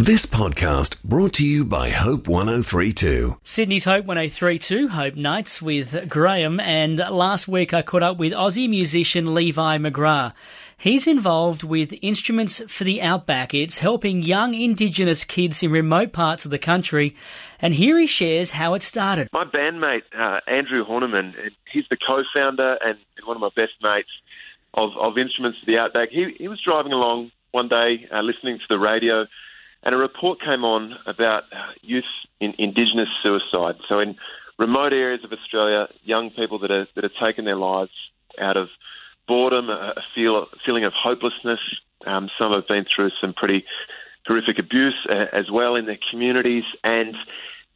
This podcast brought to you by Hope 1032. Sydney's Hope 1032, Hope Nights with Graham, and last week I caught up with Aussie musician Levi McGrath. He's involved with Instruments for the Outback. It's helping young Indigenous kids in remote parts of the country, and here he shares how it started. My bandmate, uh, Andrew Horniman, he's the co-founder and one of my best mates of, of Instruments for the Outback. He, he was driving along one day, uh, listening to the radio, and a report came on about youth in Indigenous suicide. So in remote areas of Australia, young people that are that are taking their lives out of boredom, a, feel, feeling of hopelessness. Um, some have been through some pretty horrific abuse uh, as well in their communities, and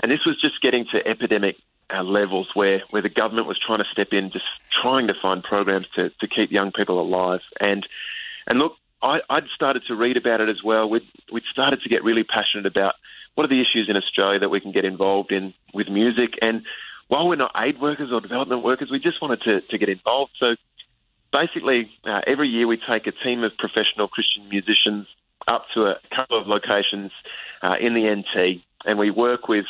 and this was just getting to epidemic uh, levels where, where the government was trying to step in, just trying to find programs to, to keep young people alive. And and look, I, would started to read about it as well. We'd, we'd started to get really passionate about what are the issues in Australia that we can get involved in with music. And while we're not aid workers or development workers, we just wanted to, to get involved. So basically, uh, every year we take a team of professional Christian musicians up to a couple of locations uh, in the NT, and we work with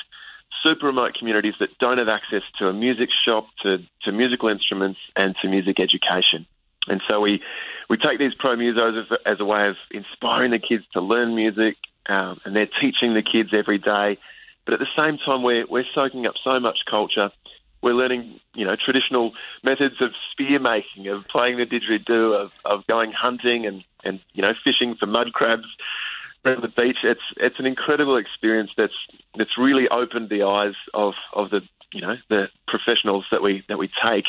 super remote communities that don't have access to a music shop, to, to musical instruments, and to music education. And so we we take these pro musos as, as a way of inspiring the kids to learn music, um, and they're teaching the kids every day. But at the same time, we're we're soaking up so much culture. We're learning, you know, traditional methods of spear making, of playing the didgeridoo, of, of going hunting and, and you know fishing for mud crabs around the beach. It's it's an incredible experience that's that's really opened the eyes of, of the you know the professionals that we that we take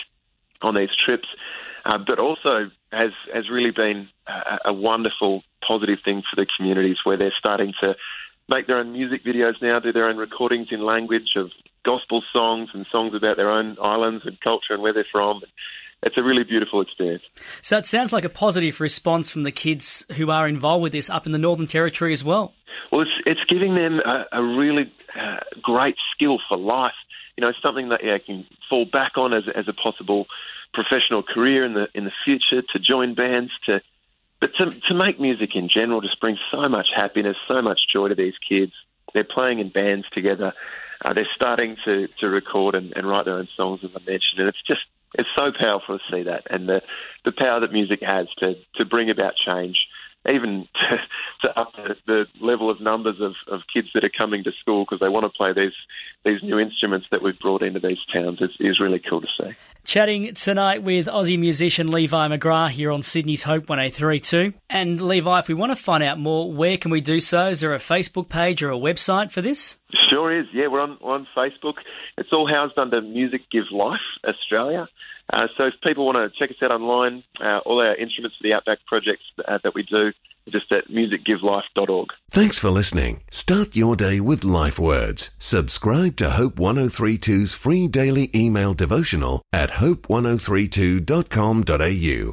on these trips uh, but also has has really been a, a wonderful positive thing for the communities where they're starting to make their own music videos now, do their own recordings in language of gospel songs and songs about their own islands and culture and where they're from. It's a really beautiful experience. So it sounds like a positive response from the kids who are involved with this up in the Northern Territory as well. Well, it's it's giving them a, a really uh, great skill for life. You know, something that they can fall back on as as a possible professional career in the in the future, to join bands, to but to to make music in general just brings so much happiness, so much joy to these kids. They're playing in bands together. Uh, they're starting to, to record and, and write their own songs, as I mentioned, and it's just it's so powerful to see that and the the power that music has to to bring about change even to, to up the, the, level of numbers of, of kids that are coming to school because they want to play these these new instruments that we've brought into these towns is, is really cool to see. Chatting tonight with Aussie musician Levi McGrath here on Sydney's Hope 1032. And Levi, if we want to find out more, where can we do so? Is there a Facebook page or a website for this? Sure is. Yeah, we're on, we're on Facebook. It's all housed under Music Give Life Australia. Uh, so if people want to check us out online, uh, all our instruments for the Outback projects uh, that we do, just at musicgivelife.org. Thanks for listening. Start your day with life words. Subscribe to Hope 1032's free daily email devotional at hope1032.com.au.